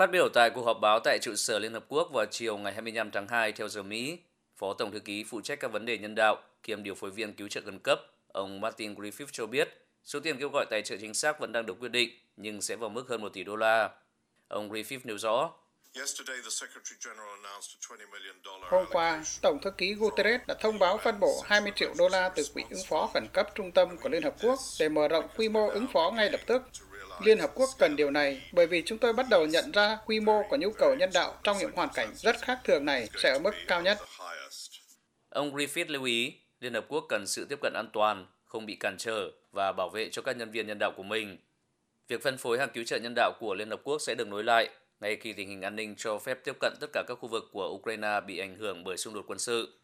Phát biểu tại cuộc họp báo tại trụ sở Liên Hợp Quốc vào chiều ngày 25 tháng 2 theo giờ Mỹ, Phó Tổng thư ký phụ trách các vấn đề nhân đạo kiêm điều phối viên cứu trợ khẩn cấp, ông Martin Griffith cho biết số tiền kêu gọi tài trợ chính xác vẫn đang được quyết định nhưng sẽ vào mức hơn 1 tỷ đô la. Ông Griffith nêu rõ, Hôm qua, Tổng thư ký Guterres đã thông báo phân bổ 20 triệu đô la từ Quỹ ứng phó khẩn cấp trung tâm của Liên Hợp Quốc để mở rộng quy mô ứng phó ngay lập tức. Liên Hợp Quốc cần điều này bởi vì chúng tôi bắt đầu nhận ra quy mô của nhu cầu nhân đạo trong những hoàn cảnh rất khác thường này sẽ ở mức cao nhất. Ông Griffith lưu ý, Liên Hợp Quốc cần sự tiếp cận an toàn, không bị cản trở và bảo vệ cho các nhân viên nhân đạo của mình. Việc phân phối hàng cứu trợ nhân đạo của Liên Hợp Quốc sẽ được nối lại ngay khi tình hình an ninh cho phép tiếp cận tất cả các khu vực của Ukraine bị ảnh hưởng bởi xung đột quân sự.